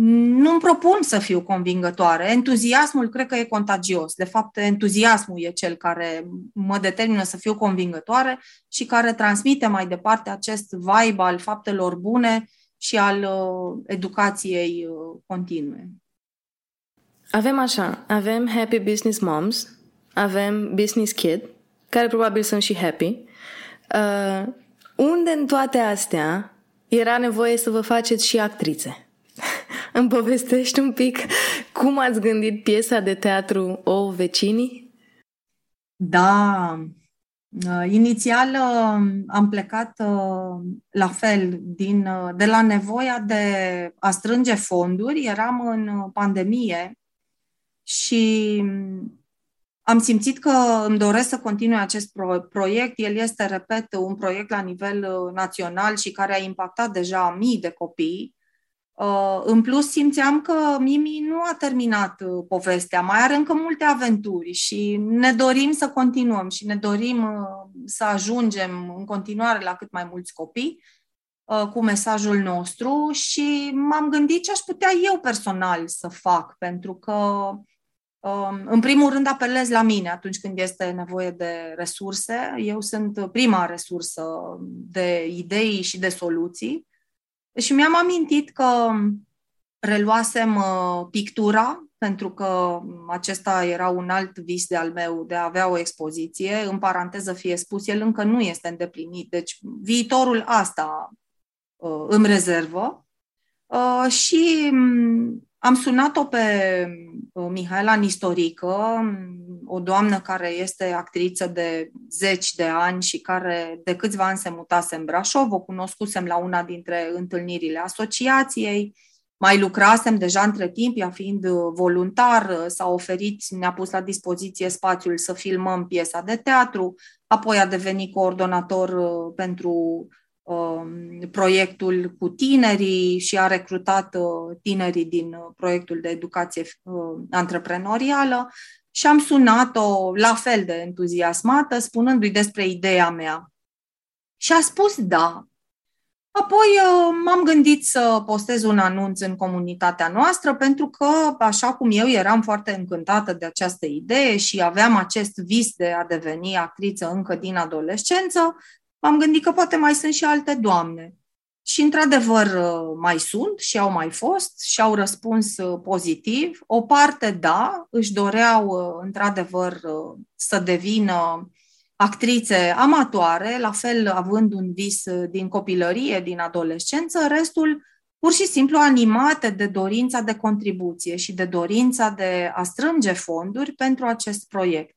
nu-mi propun să fiu convingătoare. Entuziasmul cred că e contagios. De fapt, entuziasmul e cel care mă determină să fiu convingătoare și care transmite mai departe acest vibe al faptelor bune și al uh, educației uh, continue. Avem așa, avem Happy Business Moms, avem Business Kid, care probabil sunt și happy. Uh, unde în toate astea era nevoie să vă faceți și actrițe? Îmi povestești un pic cum ați gândit piesa de teatru O Vecinii? Da, uh, inițial uh, am plecat uh, la fel din, de la nevoia de a strânge fonduri. Eram în pandemie și am simțit că îmi doresc să continui acest proiect. El este, repet, un proiect la nivel național și care a impactat deja mii de copii Uh, în plus, simțeam că Mimi nu a terminat uh, povestea, mai are încă multe aventuri și ne dorim să continuăm și ne dorim uh, să ajungem în continuare la cât mai mulți copii cu mesajul nostru și m-am gândit ce aș putea eu personal să fac, pentru că um, în primul rând apelez la mine atunci când este nevoie de resurse. Eu sunt prima resursă de idei și de soluții și mi-am amintit că reluasem uh, pictura, pentru că acesta era un alt vis de al meu de a avea o expoziție. În paranteză fie spus, el încă nu este îndeplinit, deci viitorul asta uh, îmi rezervă. Uh, și mm, am sunat-o pe Mihaela Nistorică, o doamnă care este actriță de zeci de ani și care de câțiva ani se mutase în Brașov, o cunoscusem la una dintre întâlnirile asociației, mai lucrasem deja între timp, ea fiind voluntar, s-a oferit, ne-a pus la dispoziție spațiul să filmăm piesa de teatru, apoi a devenit coordonator uh, pentru Um, proiectul cu tinerii și a recrutat uh, tinerii din uh, proiectul de educație uh, antreprenorială și am sunat-o la fel de entuziasmată, spunându-i despre ideea mea. Și a spus da. Apoi m-am gândit să postez un anunț în comunitatea noastră, pentru că, așa cum eu eram foarte încântată de această idee și aveam acest vis de a deveni actriță încă din adolescență, m-am gândit că poate mai sunt și alte doamne. Și, într-adevăr, uh, mai sunt și au mai fost și au răspuns uh, pozitiv. O parte, da, își doreau, uh, într-adevăr, să devină actrițe amatoare, la fel având un vis din copilărie, din adolescență, restul pur și simplu animate de dorința de contribuție și de dorința de a strânge fonduri pentru acest proiect.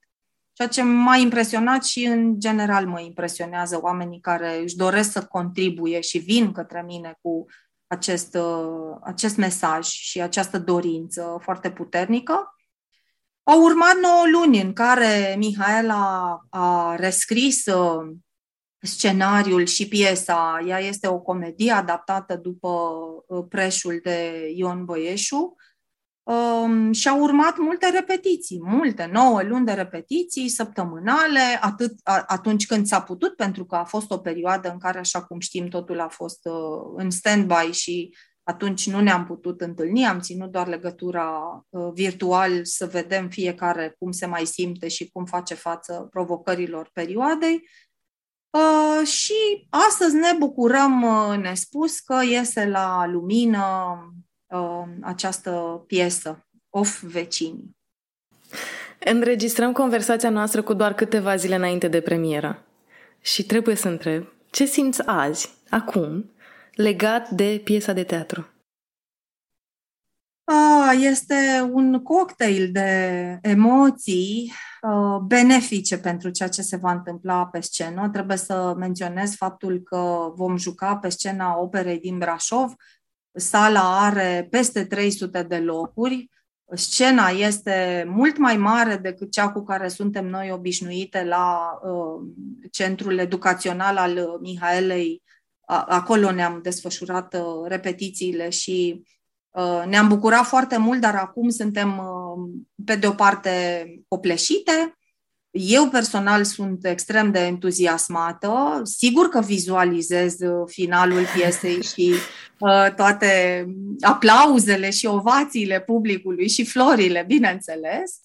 Ceea ce m-a impresionat și în general mă impresionează oamenii care își doresc să contribuie și vin către mine cu acest, uh, acest mesaj și această dorință foarte puternică. Au urmat 9 luni în care Mihaela a rescris uh, scenariul și piesa. Ea este o comedie adaptată după uh, preșul de Ion Băieșu Um, și au urmat multe repetiții, multe, nouă luni de repetiții săptămânale, atât a, atunci când s-a putut, pentru că a fost o perioadă în care, așa cum știm, totul a fost uh, în stand-by și atunci nu ne-am putut întâlni, am ținut doar legătura uh, virtual să vedem fiecare cum se mai simte și cum face față provocărilor perioadei. Uh, și astăzi ne bucurăm uh, nespus că iese la lumină uh, această piesă, Of Vecinii. Înregistrăm conversația noastră cu doar câteva zile înainte de premieră. Și trebuie să întreb, ce simți azi, acum, legat de piesa de teatru? Ah, este un cocktail de emoții uh, benefice pentru ceea ce se va întâmpla pe scenă. Trebuie să menționez faptul că vom juca pe scena operei din Brașov. Sala are peste 300 de locuri. Scena este mult mai mare decât cea cu care suntem noi obișnuite la uh, Centrul Educațional al Mihaelei. Acolo ne-am desfășurat uh, repetițiile și Uh, ne-am bucurat foarte mult, dar acum suntem, uh, pe de o parte, copleșite. Eu personal sunt extrem de entuziasmată. Sigur că vizualizez uh, finalul piesei și toate aplauzele și ovațiile publicului și florile, bineînțeles.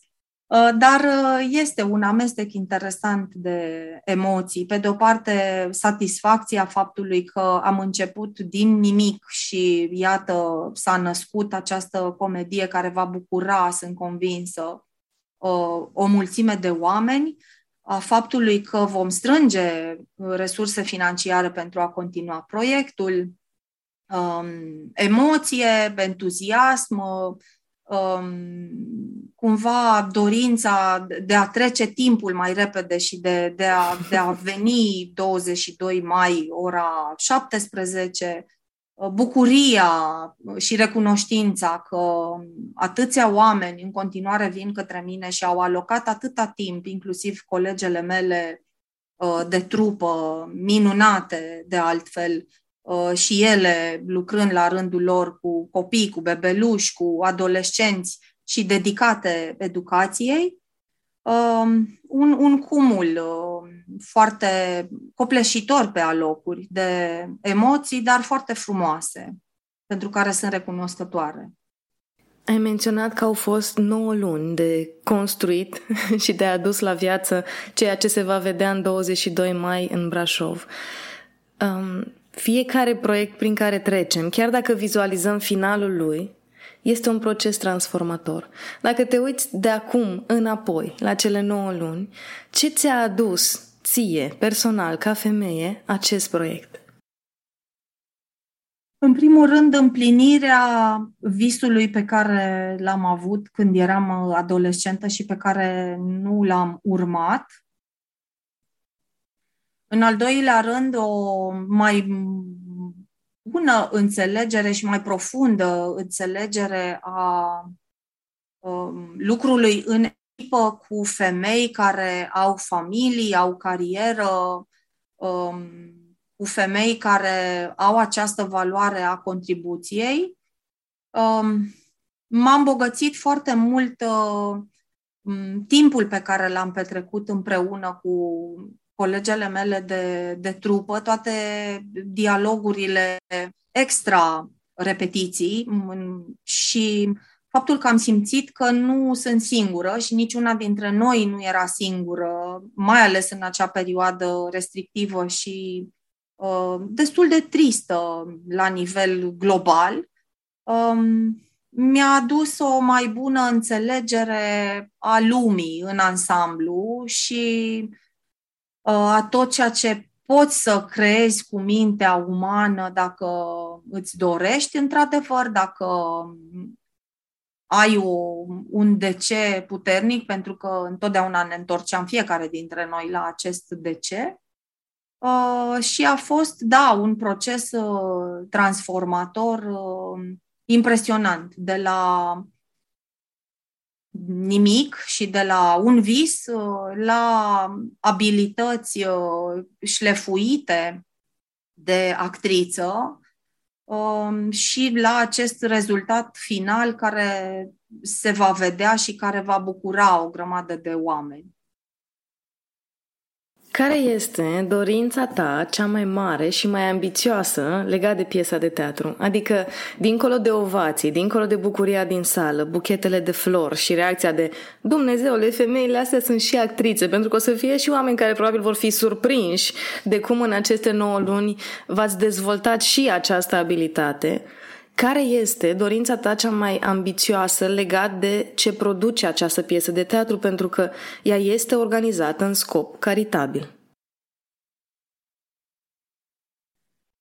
Uh, dar uh, este un amestec interesant de emoții. Pe de o parte, satisfacția faptului că am început din nimic și iată s-a născut această comedie care va bucura, sunt convinsă, uh, o mulțime de oameni, a faptului că vom strânge resurse financiare pentru a continua proiectul, um, emoție, entuziasm, um, cumva dorința de a trece timpul mai repede și de, de, a, de a veni 22 mai, ora 17, uh, bucuria și recunoștința că atâția oameni în continuare vin către mine și au alocat atâta timp, inclusiv colegele mele uh, de trupă, minunate de altfel, Uh, și ele lucrând la rândul lor cu copii, cu bebeluși, cu adolescenți și dedicate educației, um, un, un cumul uh, foarte copleșitor pe alocuri de emoții, dar foarte frumoase, pentru care sunt recunoscătoare. Ai menționat că au fost 9 luni de construit și de adus la viață ceea ce se va vedea în 22 mai în Brașov. Um, fiecare proiect prin care trecem, chiar dacă vizualizăm finalul lui, este un proces transformator. Dacă te uiți de acum înapoi, la cele 9 luni, ce ți-a adus ție, personal, ca femeie, acest proiect? În primul rând, împlinirea visului pe care l-am avut când eram adolescentă și pe care nu l-am urmat, în al doilea rând, o mai bună înțelegere și mai profundă înțelegere a um, lucrului în echipă cu femei care au familii, au carieră, um, cu femei care au această valoare a contribuției. Um, m-am bogățit foarte mult uh, timpul pe care l-am petrecut împreună cu colegele mele de, de trupă, toate dialogurile extra repetiții și faptul că am simțit că nu sunt singură și niciuna dintre noi nu era singură, mai ales în acea perioadă restrictivă și uh, destul de tristă la nivel global, um, mi-a adus o mai bună înțelegere a lumii în ansamblu și Uh, a tot ceea ce poți să creezi cu mintea umană dacă îți dorești, într-adevăr, dacă ai o, un de ce puternic, pentru că întotdeauna ne întorceam fiecare dintre noi la acest de ce. Uh, și a fost, da, un proces uh, transformator uh, impresionant, de la nimic și de la un vis uh, la abilități uh, șlefuite de actriță um, și la acest rezultat final care se va vedea și care va bucura o grămadă de oameni. Care este dorința ta cea mai mare și mai ambițioasă legat de piesa de teatru? Adică, dincolo de ovații, dincolo de bucuria din sală, buchetele de flori și reacția de Dumnezeule, femeile astea sunt și actrițe, pentru că o să fie și oameni care probabil vor fi surprinși de cum în aceste nouă luni v-ați dezvoltat și această abilitate. Care este dorința ta cea mai ambițioasă legat de ce produce această piesă de teatru, pentru că ea este organizată în scop caritabil?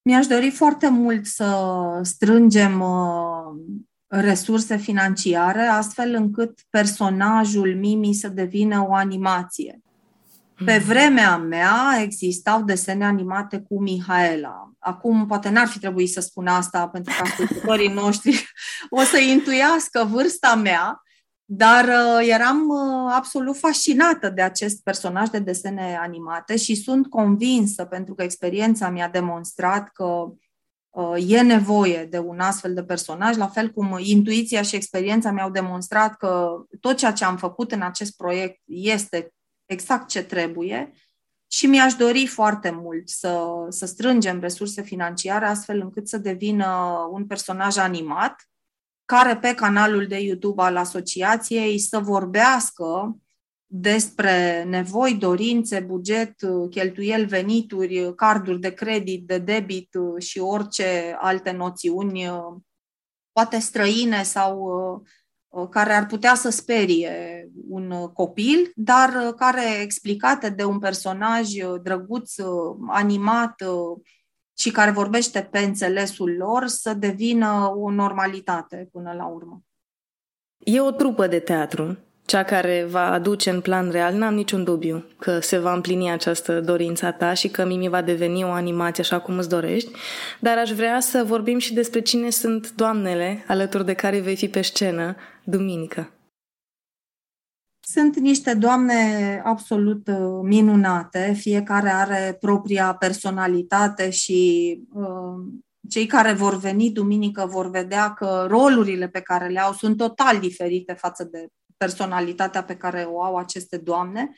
Mi-aș dori foarte mult să strângem uh, resurse financiare astfel încât personajul Mimi să devină o animație. Pe mhm. vremea mea existau desene animate cu Mihaela. Acum poate n-ar fi trebuit să spun asta pentru că ascultătorii noștri o să intuiască vârsta mea, dar uh, eram uh, absolut fascinată de acest personaj de desene animate și sunt convinsă, pentru că experiența mi-a demonstrat că uh, e nevoie de un astfel de personaj, la fel cum intuiția și experiența mi-au demonstrat că tot ceea ce am făcut în acest proiect este exact ce trebuie și mi-aș dori foarte mult să, să strângem resurse financiare astfel încât să devină un personaj animat care pe canalul de YouTube al asociației să vorbească despre nevoi, dorințe, buget, cheltuieli, venituri, carduri de credit, de debit și orice alte noțiuni, poate străine sau Uh, care ar putea să sperie un uh, copil, dar uh, care, explicate de un personaj drăguț, animat și care vorbește pe înțelesul lor, să devină o normalitate până la urmă. E o trupă de teatru cea care va aduce în plan real, n-am niciun dubiu că se va împlini această dorință ta și că Mimi va deveni o animație așa cum îți dorești, dar aș vrea să vorbim și despre cine sunt doamnele alături de care vei fi pe scenă duminică. Sunt niște doamne absolut uh, minunate, fiecare are propria personalitate și uh, cei care vor veni duminică vor vedea că rolurile pe care le au sunt total diferite față de personalitatea pe care o au aceste doamne.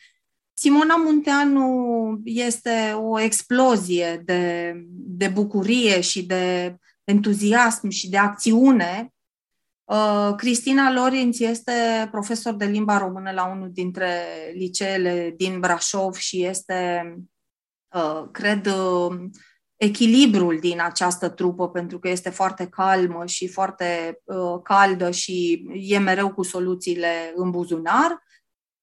Simona Munteanu este o explozie de, de bucurie și de entuziasm și de acțiune. Uh, Cristina Lorinț este profesor de limba română la unul dintre liceele din Brașov și este, uh, cred, uh, echilibrul din această trupă, pentru că este foarte calmă și foarte uh, caldă și e mereu cu soluțiile în buzunar.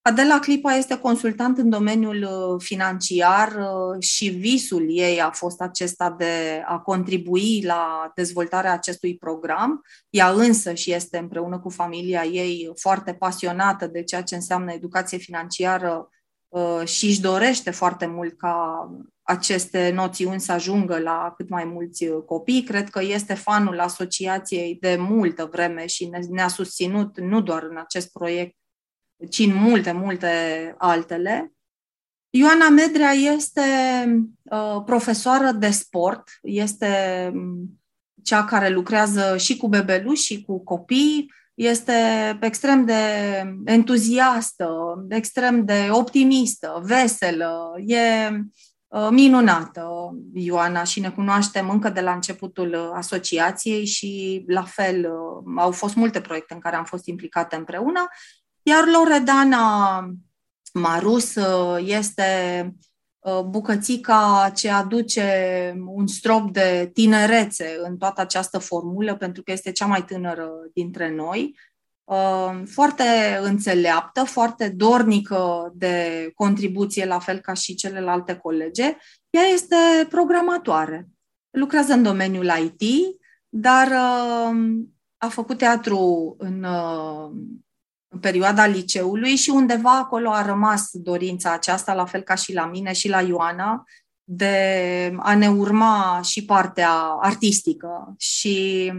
Adela Clipa este consultant în domeniul uh, financiar uh, și visul ei a fost acesta de a contribui la dezvoltarea acestui program. Ea însă și este împreună cu familia ei foarte pasionată de ceea ce înseamnă educație financiară uh, și își dorește foarte mult ca aceste noțiuni să ajungă la cât mai mulți uh, copii. Cred că este fanul asociației de multă vreme și ne-a susținut nu doar în acest proiect, ci în multe, multe altele. Ioana Medrea este uh, profesoară de sport, este um, cea care lucrează și cu bebeluși și cu copii, este extrem de entuziastă, extrem de optimistă, veselă, e Uh, minunată, Ioana, și ne cunoaștem încă de la începutul uh, asociației și la fel uh, au fost multe proiecte în care am fost implicate împreună, iar Loredana Marus este bucățica ce aduce un strop de tinerețe în toată această formulă, pentru că este cea mai tânără dintre noi Uh, foarte înțeleaptă, foarte dornică de contribuție, la fel ca și celelalte colege. Ea este programatoare. Lucrează în domeniul IT, dar uh, a făcut teatru în, uh, în perioada liceului și undeva acolo a rămas dorința aceasta, la fel ca și la mine și la Ioana, de a ne urma și partea artistică. Și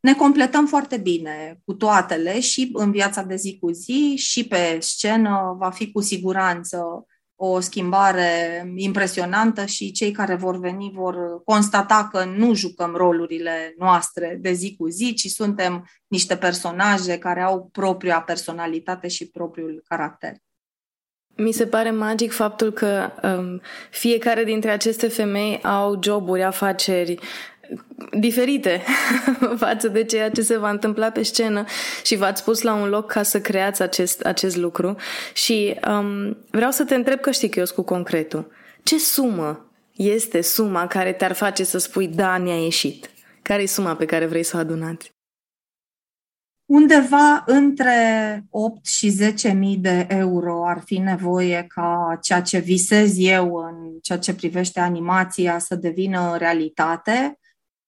ne completăm foarte bine cu toatele și în viața de zi cu zi și pe scenă va fi cu siguranță o schimbare impresionantă și cei care vor veni vor constata că nu jucăm rolurile noastre de zi cu zi, ci suntem niște personaje care au propria personalitate și propriul caracter. Mi se pare magic faptul că um, fiecare dintre aceste femei au joburi, afaceri diferite față de ceea ce se va întâmpla pe scenă și v-ați pus la un loc ca să creați acest, acest lucru. Și um, vreau să te întreb că știi că eu sunt cu concretul. Ce sumă este suma care te-ar face să spui da, ne-a ieșit? Care e suma pe care vrei să o adunați? Undeva între 8 și 10 mii de euro ar fi nevoie ca ceea ce visez eu în ceea ce privește animația să devină realitate.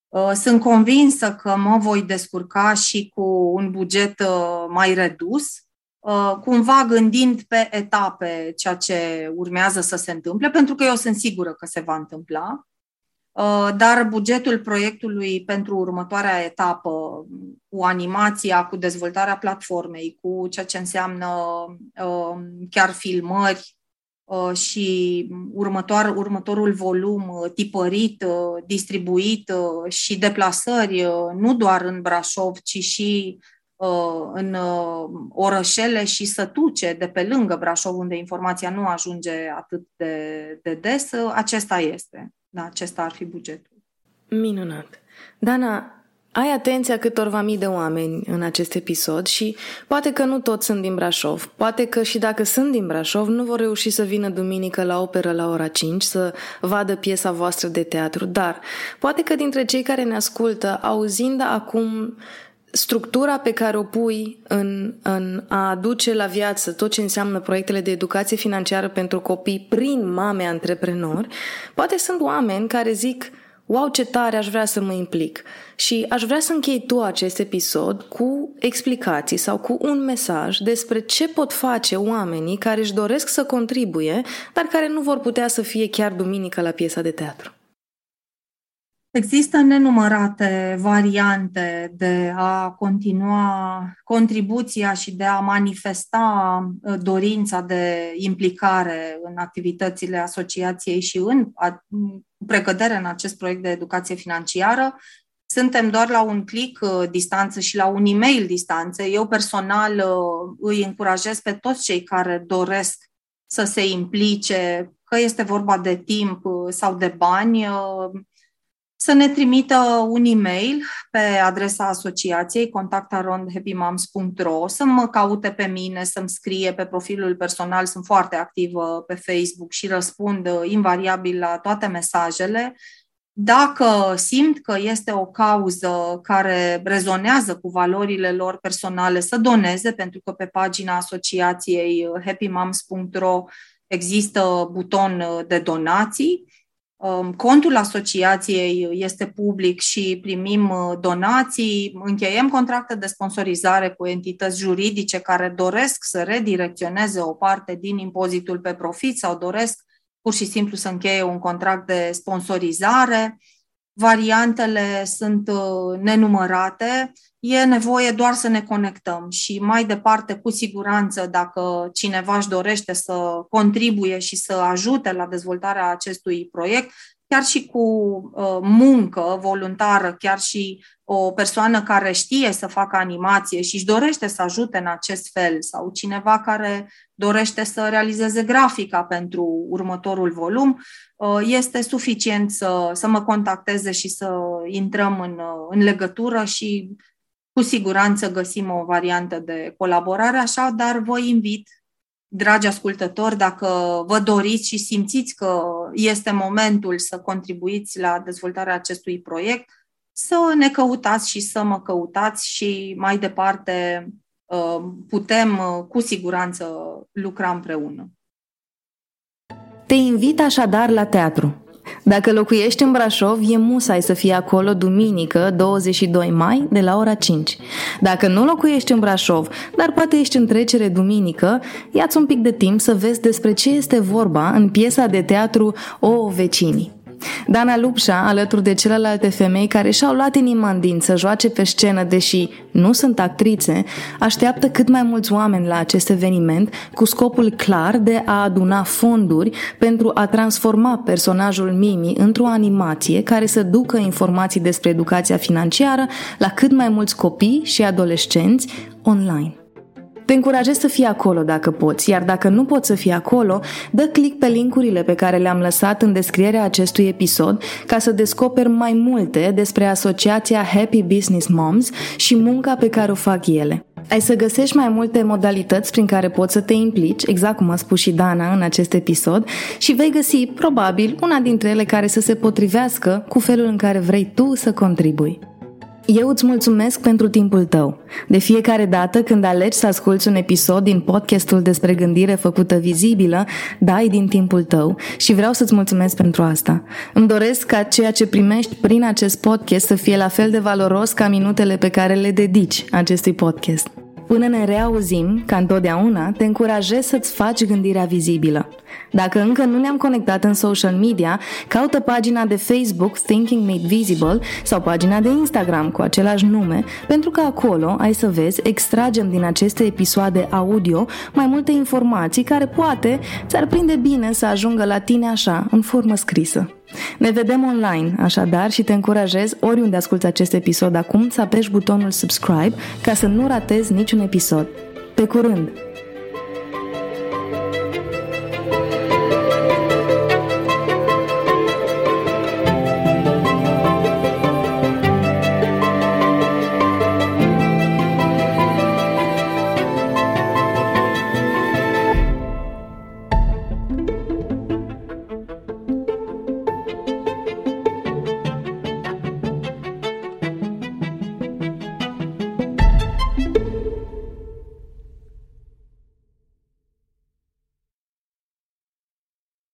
Uh, sunt convinsă că mă voi descurca și cu un buget uh, mai redus, uh, cumva gândind pe etape ceea ce urmează să se întâmple, pentru că eu sunt sigură că se va întâmpla. Dar bugetul proiectului pentru următoarea etapă, cu animația, cu dezvoltarea platformei, cu ceea ce înseamnă chiar filmări, Uh, și următoar, următorul volum uh, tipărit, uh, distribuit și deplasări, nu doar în Brașov, ci și în orășele și sătuce de pe lângă Brașov, unde informația nu ajunge atât de, de des, acesta este. Da, acesta ar fi bugetul. Minunat. Dana, ai atenția câtorva mii de oameni în acest episod și poate că nu toți sunt din Brașov, poate că și dacă sunt din Brașov nu vor reuși să vină duminică la operă la ora 5 să vadă piesa voastră de teatru, dar poate că dintre cei care ne ascultă, auzind acum structura pe care o pui în, în a aduce la viață tot ce înseamnă proiectele de educație financiară pentru copii prin mame antreprenori, poate sunt oameni care zic – wow, ce tare aș vrea să mă implic. Și aș vrea să închei tu acest episod cu explicații sau cu un mesaj despre ce pot face oamenii care își doresc să contribuie, dar care nu vor putea să fie chiar duminică la piesa de teatru. Există nenumărate variante de a continua contribuția și de a manifesta uh, dorința de implicare în activitățile asociației și în precădere în acest proiect de educație financiară. Suntem doar la un click uh, distanță și la un e-mail distanță. Eu personal uh, îi încurajez pe toți cei care doresc să se implice, că este vorba de timp sau de bani, să ne trimită un e-mail pe adresa asociației contactarondhappymoms.ro, să mă caute pe mine, să-mi scrie pe profilul personal, sunt foarte activă pe Facebook și răspund uh, invariabil la toate mesajele. Dacă simt că este o cauză care rezonează cu valorile lor personale, să doneze, pentru că pe pagina asociației uh, happymoms.ro există buton uh, de donații Um, contul asociației este public și primim uh, donații, încheiem contracte de sponsorizare cu entități juridice care doresc să redirecționeze o parte din impozitul pe profit sau doresc pur și simplu să încheie un contract de sponsorizare. Variantele sunt uh, nenumărate. E nevoie doar să ne conectăm și mai departe, cu siguranță, dacă cineva își dorește să contribuie și să ajute la dezvoltarea acestui proiect, chiar și cu uh, muncă voluntară, chiar și o persoană care știe să facă animație și își dorește să ajute în acest fel, sau cineva care dorește să realizeze grafica pentru următorul volum, uh, este suficient să, să mă contacteze și să intrăm în, uh, în legătură și cu siguranță găsim o variantă de colaborare, așa, dar vă invit, dragi ascultători, dacă vă doriți și simțiți că este momentul să contribuiți la dezvoltarea acestui proiect, să ne căutați și să mă căutați și mai departe uh, putem uh, cu siguranță lucra împreună. Te invit așadar la teatru. Dacă locuiești în Brașov, e musai să fii acolo duminică, 22 mai, de la ora 5. Dacă nu locuiești în Brașov, dar poate ești în trecere duminică, ia-ți un pic de timp să vezi despre ce este vorba în piesa de teatru O Vecinii. Dana Lupșa, alături de celelalte femei care și-au luat inima în din să joace pe scenă, deși nu sunt actrițe, așteaptă cât mai mulți oameni la acest eveniment cu scopul clar de a aduna fonduri pentru a transforma personajul Mimi într-o animație care să ducă informații despre educația financiară la cât mai mulți copii și adolescenți online. Te încurajez să fii acolo dacă poți, iar dacă nu poți să fii acolo, dă click pe linkurile pe care le-am lăsat în descrierea acestui episod ca să descoperi mai multe despre asociația Happy Business Moms și munca pe care o fac ele. Ai să găsești mai multe modalități prin care poți să te implici, exact cum a spus și Dana în acest episod, și vei găsi, probabil, una dintre ele care să se potrivească cu felul în care vrei tu să contribui. Eu îți mulțumesc pentru timpul tău. De fiecare dată când alegi să asculți un episod din podcastul despre gândire făcută vizibilă, dai din timpul tău și vreau să-ți mulțumesc pentru asta. Îmi doresc ca ceea ce primești prin acest podcast să fie la fel de valoros ca minutele pe care le dedici acestui podcast. Până ne reauzim, ca întotdeauna, te încurajez să-ți faci gândirea vizibilă. Dacă încă nu ne-am conectat în social media, caută pagina de Facebook Thinking Made Visible sau pagina de Instagram cu același nume, pentru că acolo ai să vezi, extragem din aceste episoade audio mai multe informații care poate ți-ar prinde bine să ajungă la tine așa, în formă scrisă. Ne vedem online, așadar, și te încurajez, oriunde asculti acest episod acum, să apeși butonul subscribe ca să nu ratezi niciun episod. Pe curând!